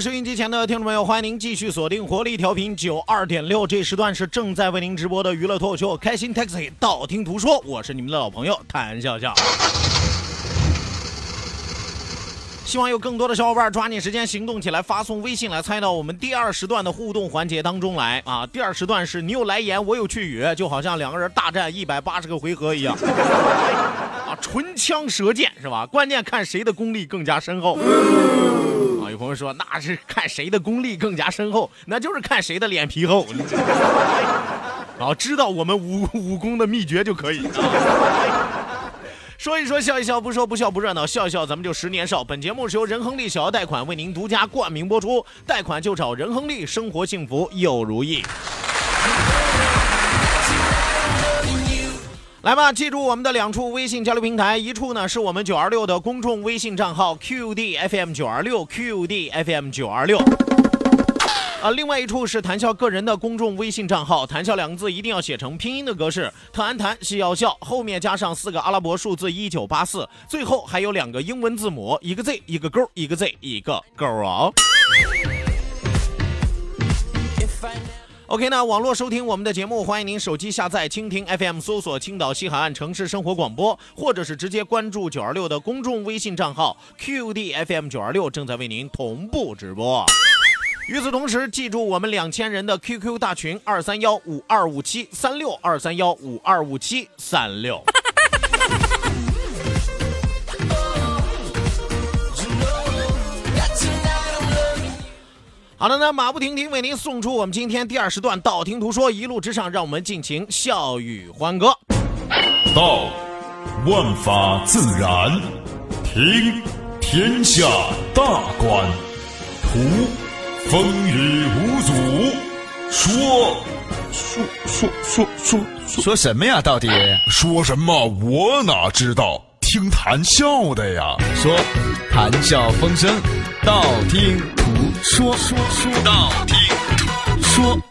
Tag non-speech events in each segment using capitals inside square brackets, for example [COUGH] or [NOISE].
收音机前的听众朋友，欢迎您继续锁定活力调频九二点六，这时段是正在为您直播的娱乐脱口秀《开心 Taxi》，道听途说，我是你们的老朋友谭笑笑。希望有更多的小伙伴抓紧时间行动起来，发送微信来参与到我们第二时段的互动环节当中来啊！第二时段是你有来言，我有去语，就好像两个人大战一百八十个回合一样 [LAUGHS] 啊，唇枪舌剑是吧？关键看谁的功力更加深厚。有朋友说那是看谁的功力更加深厚，那就是看谁的脸皮厚。[LAUGHS] 好，知道我们武武功的秘诀就可以。[LAUGHS] 说一说，笑一笑，不说不笑不热闹，笑一笑咱们就十年少。本节目是由仁亨利小额贷款为您独家冠名播出，贷款就找仁亨利，生活幸福又如意。来吧，记住我们的两处微信交流平台，一处呢是我们九二六的公众微信账号 QDFM 九二六 QDFM 九二六。啊，另外一处是谈笑个人的公众微信账号，谈笑两个字一定要写成拼音的格式，特安谈是要笑，后面加上四个阿拉伯数字一九八四，最后还有两个英文字母，一个 Z 一个勾，一个 Z 一个勾啊。OK，那网络收听我们的节目，欢迎您手机下载蜻蜓 FM，搜索青岛西海岸城市生活广播，或者是直接关注九二六的公众微信账号 QDFM 九二六，正在为您同步直播。与此同时，记住我们两千人的 QQ 大群二三幺五二五七三六二三幺五二五七三六。好的，那马不停蹄为您送出我们今天第二十段道听途说，一路之上，让我们尽情笑语欢歌。道，万法自然；听，天下大观；图，风雨无阻；说，说说说说说说什么呀？到底说什么？我哪知道？听谈笑的呀。说谈笑风生，道听途说，说说道听途说。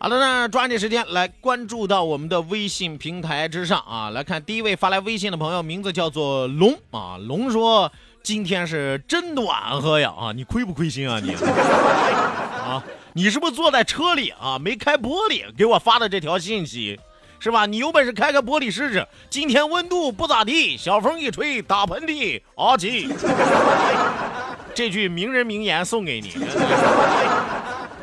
好的，那抓紧时间来关注到我们的微信平台之上啊！来看第一位发来微信的朋友，名字叫做龙啊。龙说：“今天是真暖和呀啊！你亏不亏心啊你？[LAUGHS] 啊，你是不是坐在车里啊？没开玻璃给我发的这条信息，是吧？你有本事开开玻璃试试。今天温度不咋地，小风一吹打喷嚏，啊叽！这句名人名言送给你。[LAUGHS] ”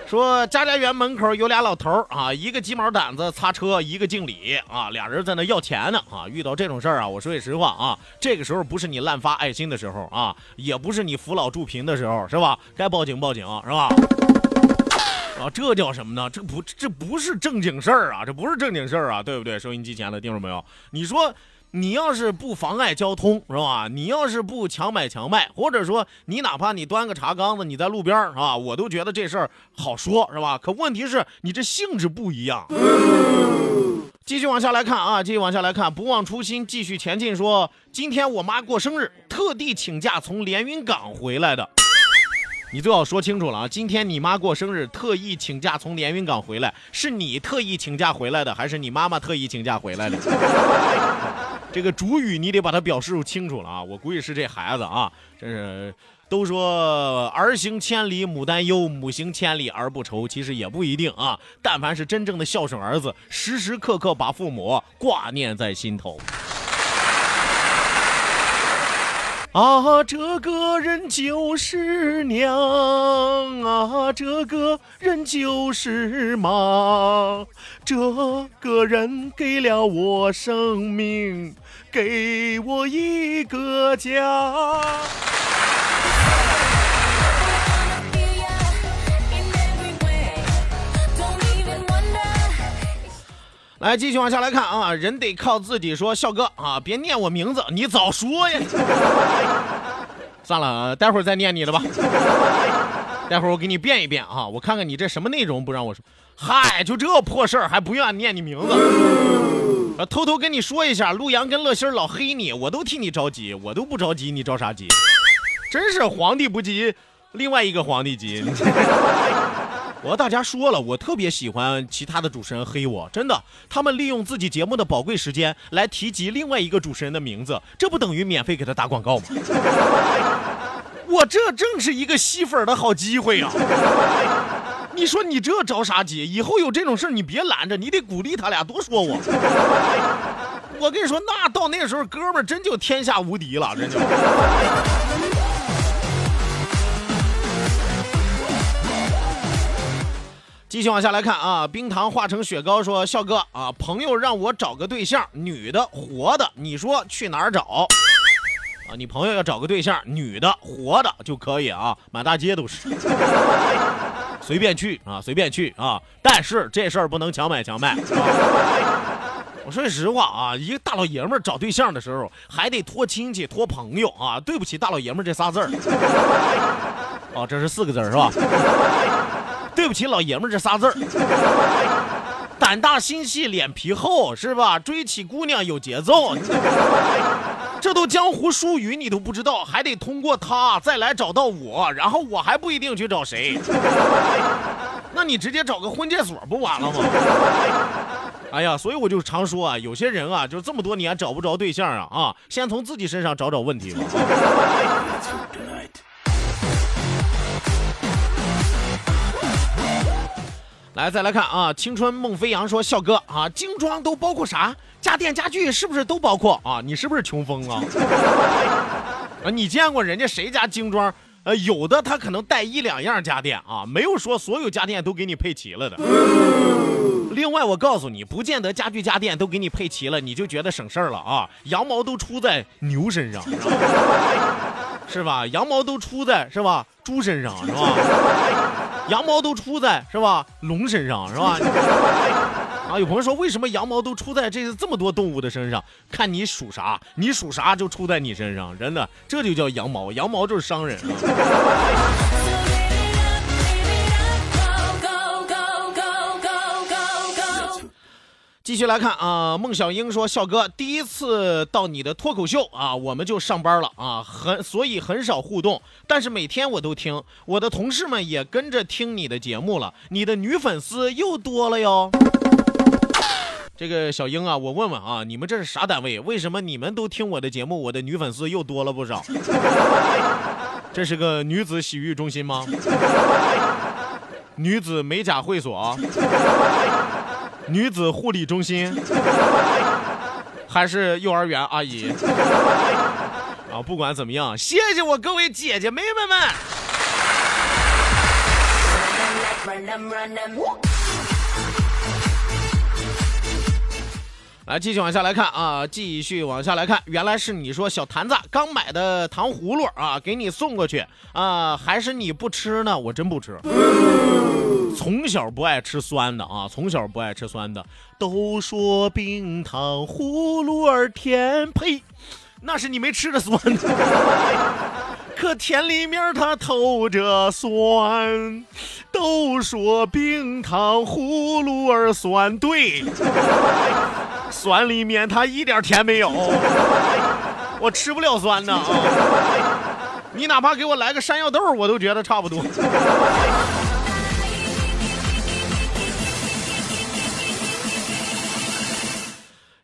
说家家园门口有俩老头啊，一个鸡毛掸子擦车，一个敬礼啊，俩人在那要钱呢啊。遇到这种事儿啊，我说句实话啊，这个时候不是你滥发爱心的时候啊，也不是你扶老助贫的时候，是吧？该报警报警是吧？啊，这叫什么呢？这不这不是正经事儿啊，这不是正经事儿啊，对不对？收音机前的听众朋友，你说。你要是不妨碍交通，是吧？你要是不强买强卖，或者说你哪怕你端个茶缸子，你在路边儿，是吧？我都觉得这事儿好说，是吧？可问题是你这性质不一样。继续往下来看啊，继续往下来看，不忘初心，继续前进。说今天我妈过生日，特地请假从连云港回来的。你最好说清楚了啊！今天你妈过生日，特意请假从连云港回来，是你特意请假回来的，还是你妈妈特意请假回来的？[LAUGHS] 这个主语你得把它表示清楚了啊！我估计是这孩子啊，真是都说儿行千里母担忧，母行千里儿不愁，其实也不一定啊。但凡是真正的孝顺儿子，时时刻刻把父母挂念在心头。啊，这个人就是娘啊，这个人就是妈，这个人给了我生命，给我一个家。来，继续往下来看啊，人得靠自己说。笑哥啊，别念我名字，你早说呀！[LAUGHS] 算了，待会儿再念你的吧。[LAUGHS] 待会儿我给你变一变啊，我看看你这什么内容不让我说。嗨，就这破事儿还不愿念你名字？[LAUGHS] 偷偷跟你说一下，陆阳跟乐心老黑你，我都替你着急，我都不着急，你着啥急？真是皇帝不急，另外一个皇帝急。我和大家说了，我特别喜欢其他的主持人黑我，真的，他们利用自己节目的宝贵时间来提及另外一个主持人的名字，这不等于免费给他打广告吗？[LAUGHS] 我这正是一个吸粉的好机会啊！你说你这着啥急？以后有这种事你别拦着，你得鼓励他俩多说我。[LAUGHS] 我跟你说，那到那时候，哥们儿真就天下无敌了，真就。继续往下来看啊，冰糖化成雪糕说：“笑哥啊，朋友让我找个对象，女的活的，你说去哪儿找？啊，你朋友要找个对象，女的活的就可以啊，满大街都是，[LAUGHS] 随便去啊，随便去啊。但是这事儿不能强买强卖。啊我说句实话啊，一个大老爷们儿找对象的时候，还得托亲戚、托朋友啊。对不起，大老爷们儿这仨字儿。哦，这是四个字儿是吧？对不起，老爷们儿这仨字儿，[LAUGHS] 胆大心细，脸皮厚是吧？追起姑娘有节奏，[LAUGHS] 这都江湖术语你都不知道，还得通过他再来找到我，然后我还不一定去找谁。[LAUGHS] 那你直接找个婚介所不完了吗？哎呀，所以我就常说啊，有些人啊，就这么多年找不着对象啊啊，先从自己身上找找问题吧。来，再来看啊！青春梦飞扬说：“笑哥啊，精装都包括啥？家电家具是不是都包括啊？你是不是穷疯了？[LAUGHS] 啊，你见过人家谁家精装？呃，有的他可能带一两样家电啊，没有说所有家电都给你配齐了的。另外，我告诉你，不见得家具家电都给你配齐了，你就觉得省事儿了啊！羊毛都出在牛身上，是吧？是吧？羊毛都出在是吧？猪身上是吧？羊毛都出在是吧？龙身上是吧？[LAUGHS] 啊，有朋友说为什么羊毛都出在这这么多动物的身上？看你属啥，你属啥就出在你身上，真的，这就叫羊毛，羊毛就是商人继续来看啊，孟小英说：“笑哥，第一次到你的脱口秀啊，我们就上班了啊，很所以很少互动，但是每天我都听，我的同事们也跟着听你的节目了，你的女粉丝又多了哟。”这个小英啊，我问问啊，你们这是啥单位？为什么你们都听我的节目，我的女粉丝又多了不少？[LAUGHS] 这是个女子洗浴中心吗？[LAUGHS] 女子美甲会所？女子护理中心，[LAUGHS] 还是幼儿园阿姨？[LAUGHS] 啊，不管怎么样，谢谢我各位姐姐妹妹们。来，继续往下来看啊，继续往下来看，原来是你说小坛子刚买的糖葫芦啊，给你送过去啊，还是你不吃呢？我真不吃。[LAUGHS] 从小不爱吃酸的啊，从小不爱吃酸的。都说冰糖葫芦儿甜，呸，那是你没吃的酸的。[LAUGHS] 可甜里面它透着酸。都说冰糖葫芦儿酸，对，酸里面它一点甜没有。我吃不了酸的啊。你哪怕给我来个山药豆，我都觉得差不多。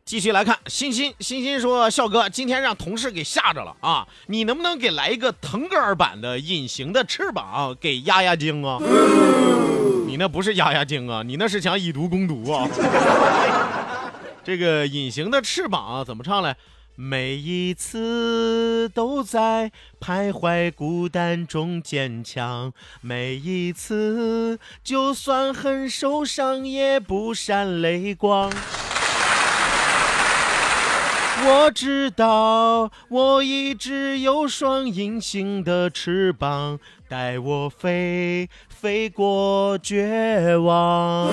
继续来看，欣欣，欣欣说：“笑哥，今天让同事给吓着了啊！你能不能给来一个腾格尔版的《隐形的翅膀》给压压惊啊？你那不是压压惊啊，你那是想以毒攻毒啊！这个《隐形的翅膀》，怎么唱嘞？每一次都在徘徊孤单中坚强，每一次就算很受伤也不闪泪光。我知道，我一直有双隐形的翅膀，带我飞，飞过绝望。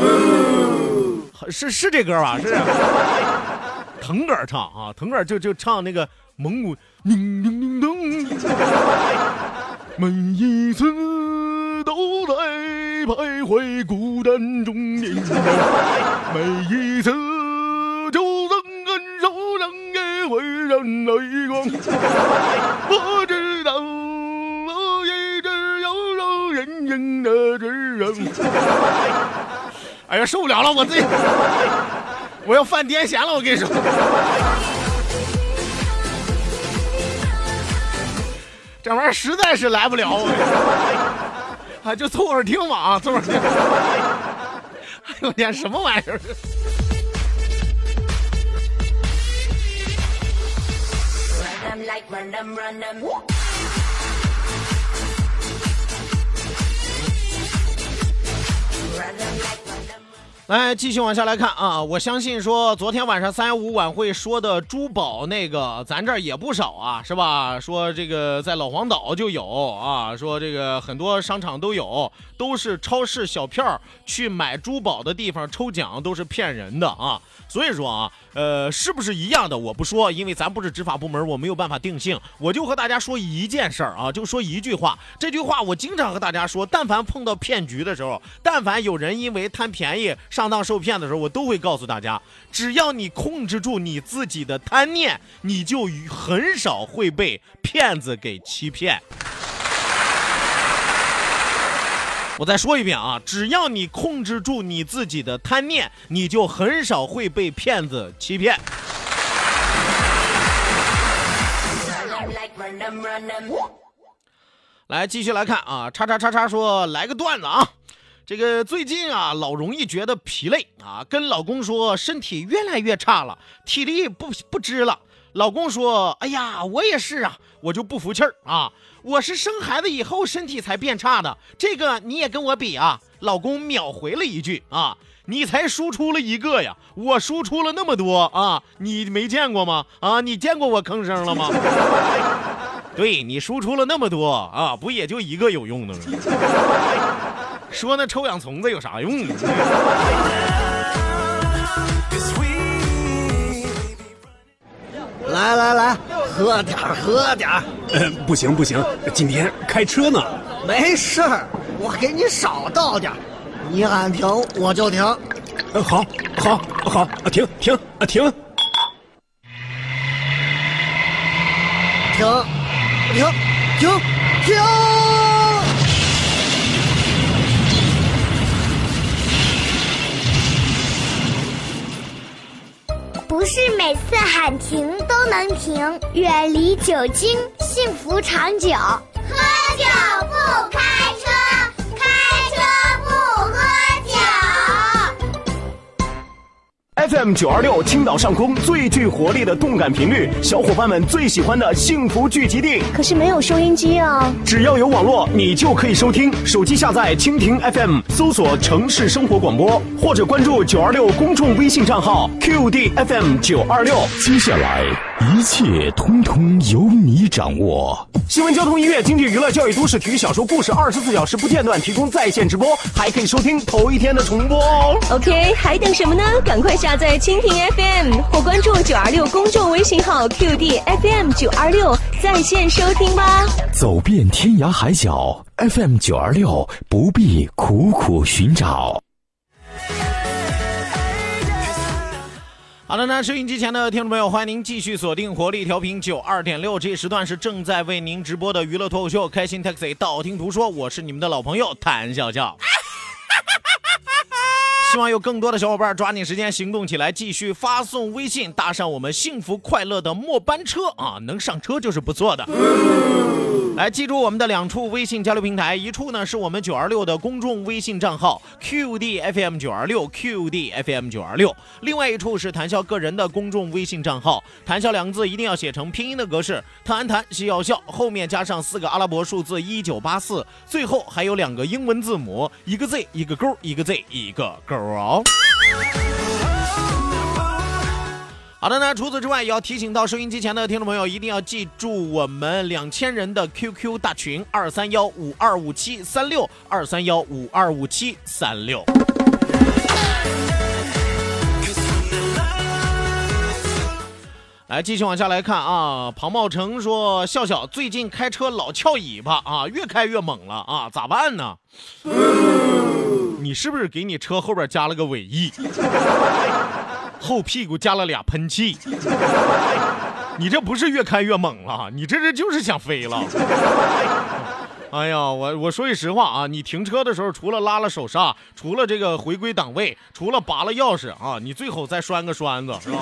是是这歌吧？是。[LAUGHS] 腾格尔唱啊，腾格尔就就唱那个蒙古，叮叮叮咚，每一次都在徘徊孤单中坚强，每一次就算很受伤也会闪泪光。哎呀，受不了了，我自己。我要犯癫痫了，我跟你说，这玩意儿实在是来不了，啊，就凑合听吧啊，凑合听。哎呦天，什么玩意儿？来，继续往下来看啊！我相信说，昨天晚上三幺五晚会说的珠宝那个，咱这儿也不少啊，是吧？说这个在老黄岛就有啊，说这个很多商场都有，都是超市小票去买珠宝的地方抽奖都是骗人的啊。所以说啊，呃，是不是一样的我不说，因为咱不是执法部门，我没有办法定性。我就和大家说一件事儿啊，就说一句话，这句话我经常和大家说，但凡碰到骗局的时候，但凡有人因为贪便宜上当受骗的时候，我都会告诉大家，只要你控制住你自己的贪念，你就很少会被骗子给欺骗。我再说一遍啊，只要你控制住你自己的贪念，你就很少会被骗子欺骗。来，继续来看啊，叉叉叉叉说来个段子啊，这个最近啊老容易觉得疲累啊，跟老公说身体越来越差了，体力不不支了。老公说：“哎呀，我也是啊，我就不服气儿啊，我是生孩子以后身体才变差的，这个你也跟我比啊？”老公秒回了一句：“啊，你才输出了一个呀，我输出了那么多啊，你没见过吗？啊，你见过我吭声了吗？” [LAUGHS] 对你输出了那么多啊，不也就一个有用的吗？说那臭氧虫子有啥用来来来，喝点儿喝点儿，呃，[COUGHS] 不行不行，今天开车呢。没事儿，我给你少倒点儿，你喊停我就停。呃，好，好，好，啊，停停啊，停！停，停，停，停！不是每次喊停都能停，远离酒精，幸福长久。喝酒不开 FM 九二六青岛上空最具活力的动感频率，小伙伴们最喜欢的幸福聚集地。可是没有收音机啊！只要有网络，你就可以收听。手机下载蜻蜓 FM，搜索“城市生活广播”，或者关注九二六公众微信账号 QD FM 九二六。接下来一切通通由你掌握。新闻、交通、音乐、经济、娱乐、教育、都市、体育、小说、故事，二十四小时不间断提供在线直播，还可以收听头一天的重播哦。OK，还等什么呢？赶快下载蜻蜓 FM 或关注九二六公众微信号 QD FM 九二六在线收听吧。走遍天涯海角，FM 九二六不必苦苦寻找。好的，那收音机前的听众朋友，欢迎您继续锁定活力调频九二点六，这一时段是正在为您直播的娱乐脱口秀《开心 Taxi》，道听途说，我是你们的老朋友谭笑笑。希 [LAUGHS] 希望有更多的小伙伴抓紧时间行动起来，继续发送微信，搭上我们幸福快乐的末班车啊！能上车就是不错的。来，记住我们的两处微信交流平台，一处呢是我们九二六的公众微信账号 QDFM 九二六 QDFM 九二六，另外一处是谈笑个人的公众微信账号，谈笑两个字一定要写成拼音的格式，谈谈笑要笑，后面加上四个阿拉伯数字一九八四，最后还有两个英文字母，一个 Z 一个勾，一个 Z 一个勾哦。好的呢，除此之外，也要提醒到收音机前的听众朋友，一定要记住我们两千人的 QQ 大群二三幺五二五七三六二三幺五二五七三六。来，继续往下来看啊。庞茂成说：“笑笑最近开车老翘尾巴啊，越开越猛了啊，咋办呢？你是不是给你车后边加了个尾翼，后屁股加了俩喷气？[LAUGHS] 你这不是越开越猛了，你这是就是想飞了。”哎呀，我我说句实话啊，你停车的时候，除了拉了手刹，除了这个回归档位，除了拔了钥匙啊，你最好再拴个栓子，是吧？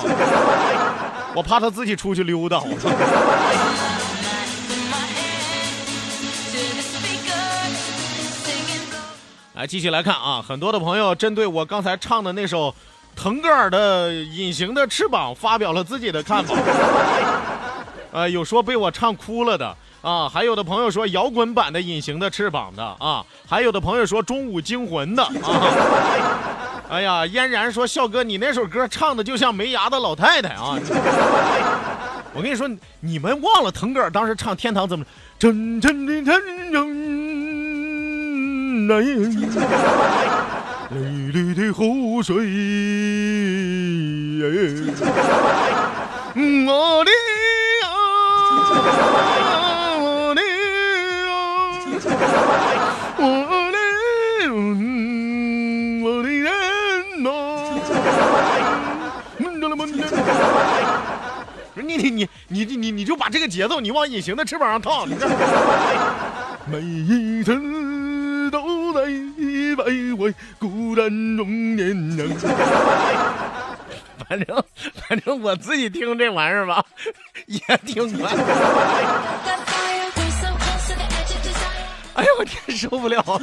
我怕他自己出去溜达。来，继续来看啊，很多的朋友针对我刚才唱的那首腾格尔的《隐形的翅膀》发表了自己的看法。呃，[LAUGHS] 有说被我唱哭了的。啊，还有的朋友说摇滚版的《隐形的翅膀》的啊，还有的朋友说《中午惊魂》的啊。[LAUGHS] 哎呀，嫣然说笑哥，你那首歌唱的就像没牙的老太太啊。[LAUGHS] 我跟你说，你们忘了腾格尔当时唱《天堂》怎么？真真的真真绿绿的湖水，我的啊。我的我的人呐，你你你你你你就把这个节奏你往隐形的翅膀上套，你这每一次孤单中年长。[LAUGHS] 反正反正我自己听这玩意儿吧，[LAUGHS] 也挺快。哎呀，我天，受不了了！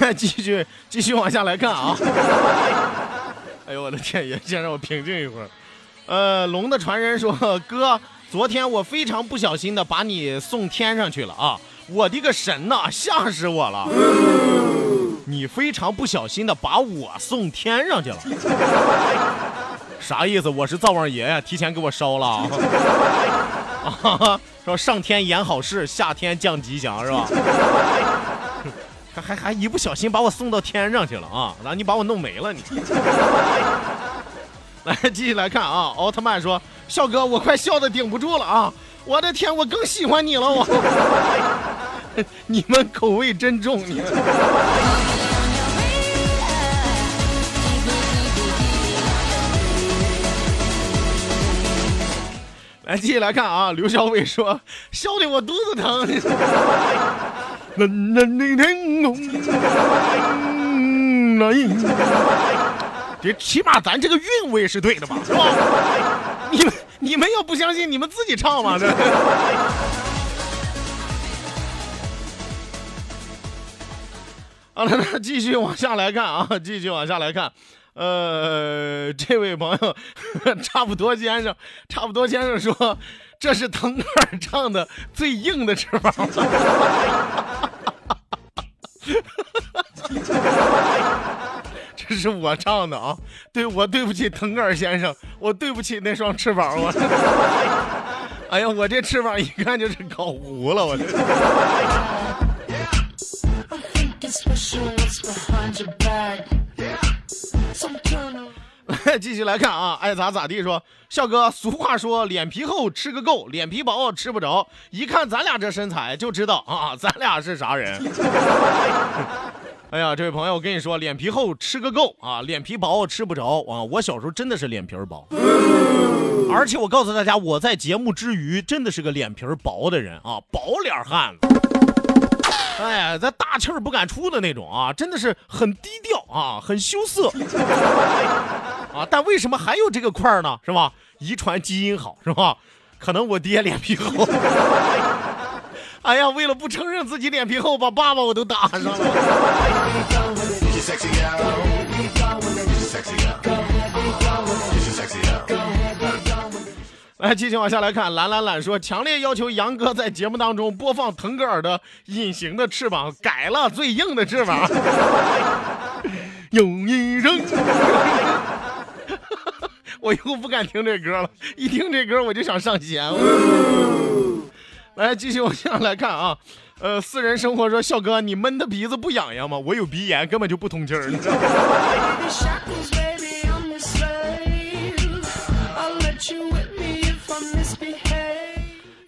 [LAUGHS] 继续继续往下来看啊！哎呦我的天爷，先让我平静一会儿。呃，龙的传人说：“ [LAUGHS] 哥，昨天我非常不小心的把你送天上去了啊！我的个神呐，吓死我了！”你非常不小心的把我送天上去了，啥意思？我是灶王爷呀，提前给我烧了啊！[LAUGHS] 说上天演好事，下天降吉祥是吧？还还还一不小心把我送到天上去了啊！然后你把我弄没了你。来继续来看啊！奥特曼说：“笑哥，我快笑的顶不住了啊！我的天，我更喜欢你了我。[LAUGHS] 你们口味真重，你们。”来，继续来看啊！刘小伟说：“笑的我肚子疼。[LAUGHS] ”冷冷的天空，这起码咱这个韵味是对的吧？是吧？你们你们要不相信，你们自己唱嘛。这。[LAUGHS] 好了，那继续往下来看啊！继续往下来看。呃，这位朋友，差不多先生，差不多先生说，这是腾格尔唱的最硬的翅膀。[LAUGHS] 这是我唱的啊，对我对不起腾格尔先生，我对不起那双翅膀，我。[LAUGHS] 哎呀，我这翅膀一看就是烤糊了，我这。[LAUGHS] 继续来看啊，爱咋咋地说，笑哥，俗话说脸皮厚吃个够，脸皮薄吃不着。一看咱俩这身材就知道啊，咱俩是啥人。哎呀，这位朋友，我跟你说，脸皮厚吃个够啊，脸皮薄吃不着啊。我小时候真的是脸皮儿薄，而且我告诉大家，我在节目之余真的是个脸皮儿薄的人啊，薄脸汉子。哎呀，咱大气儿不敢出的那种啊，真的是很低调啊，很羞涩啊。但为什么还有这个块儿呢？是吧？遗传基因好是吧？可能我爹脸皮厚。哎呀，为了不承认自己脸皮厚，把爸爸我都打上了。[LAUGHS] 来，继续往下来看，懒懒懒说，强烈要求杨哥在节目当中播放腾格尔的《隐形的翅膀》，改了最硬的翅膀。有一声，[LAUGHS] 我又不敢听这歌了，一听这歌我就想上弦。来，继续往下来看啊，呃，私人生活说，笑哥，你闷的鼻子不痒痒吗？我有鼻炎，根本就不通气儿。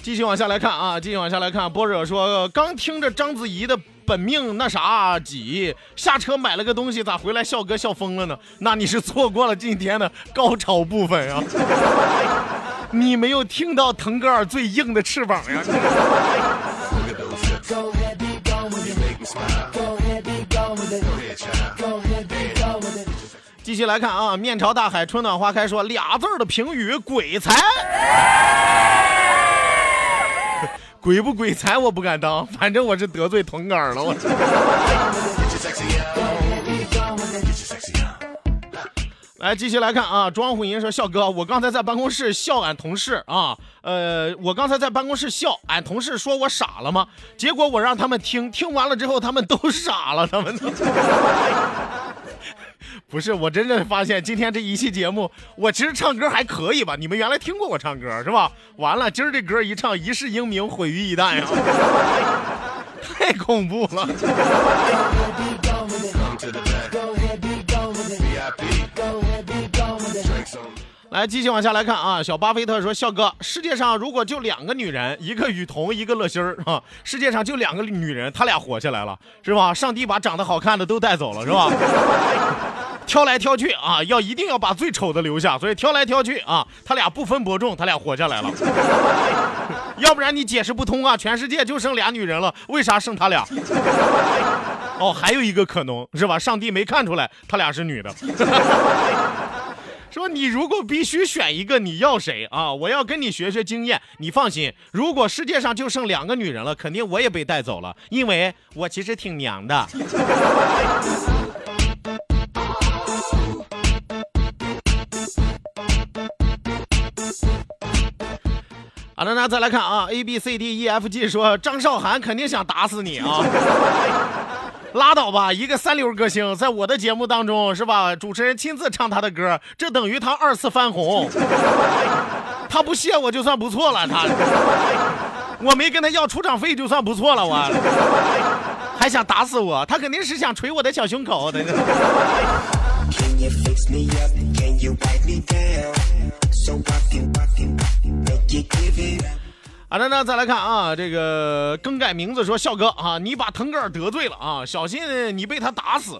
继续往下来看啊，继续往下来看。波惹说，刚听着章子怡的《本命那啥几》，下车买了个东西，咋回来笑哥笑疯了呢？那你是错过了今天的高潮部分啊！你没有听到腾格尔最硬的翅膀呀！继续来看啊，面朝大海，春暖花开说俩字儿的评语，鬼才。[LAUGHS] 鬼不鬼才我不敢当，反正我是得罪腾格尔了。我。来继续来看啊，庄虎银说笑哥，我刚才在办公室笑俺同事啊，呃，我刚才在办公室笑俺同事说我傻了吗？结果我让他们听听完了之后，他们都傻了，他们。不是，我真正发现今天这一期节目，我其实唱歌还可以吧？你们原来听过我唱歌是吧？完了，今儿这歌一唱，一世英名毁于一旦呀，[LAUGHS] 太恐怖了。来，继续往下来看啊。小巴菲特说：“笑哥，世界上如果就两个女人，一个雨桐，一个乐心儿啊，世界上就两个女人，她俩活下来了，是吧？上帝把长得好看的都带走了，是吧？[LAUGHS] 挑来挑去啊，要一定要把最丑的留下，所以挑来挑去啊，他俩不分伯仲，他俩活下来了。[LAUGHS] 要不然你解释不通啊，全世界就剩俩女人了，为啥剩他俩？[LAUGHS] 哦，还有一个可能是吧？上帝没看出来他俩是女的。”说你如果必须选一个，你要谁啊？我要跟你学学经验。你放心，如果世界上就剩两个女人了，肯定我也被带走了，因为我其实挺娘的。[LAUGHS] 好的，那再来看啊，A B C D E F G 说张韶涵肯定想打死你啊。拉倒吧，一个三流歌星，在我的节目当中是吧？主持人亲自唱他的歌，这等于他二次翻红。[LAUGHS] 他不谢我就算不错了，他，我没跟他要出场费就算不错了，我还想打死我，他肯定是想捶我的小胸口的。好的，那再来看啊，这个更改名字说笑哥啊，你把腾格尔得罪了啊，小心你被他打死。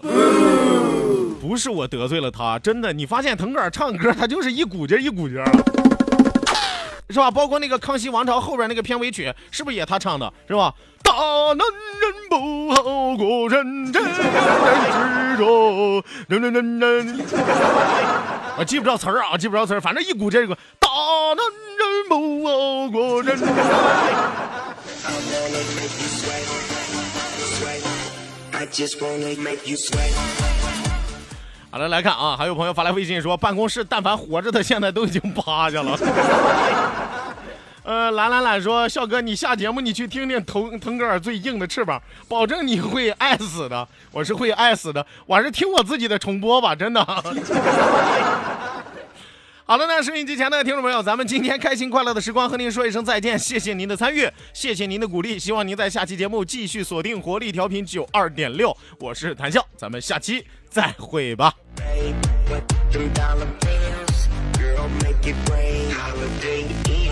不是我得罪了他，真的，你发现腾格尔唱歌他就是一股劲一股劲儿，是吧？包括那个《康熙王朝》后边那个片尾曲，是不是也他唱的，是吧？大男人不好过人间人执着，人人人人。我记不着词儿啊，记不着词儿，反正一股劲儿一股。大男人不好过人间。好了，来看啊，还有朋友发来微信说，办公室但凡活着的，现在都已经趴下了。呃，懒懒懒说，笑哥，你下节目你去听听腾腾格尔最硬的翅膀，保证你会爱死的。我是会爱死的，我还是听我自己的重播吧，真的。[LAUGHS] 好了，那收音机前的听众朋友，咱们今天开心快乐的时光和您说一声再见，谢谢您的参与，谢谢您的鼓励，希望您在下期节目继续锁定活力调频九二点六，我是谭笑，咱们下期再会吧。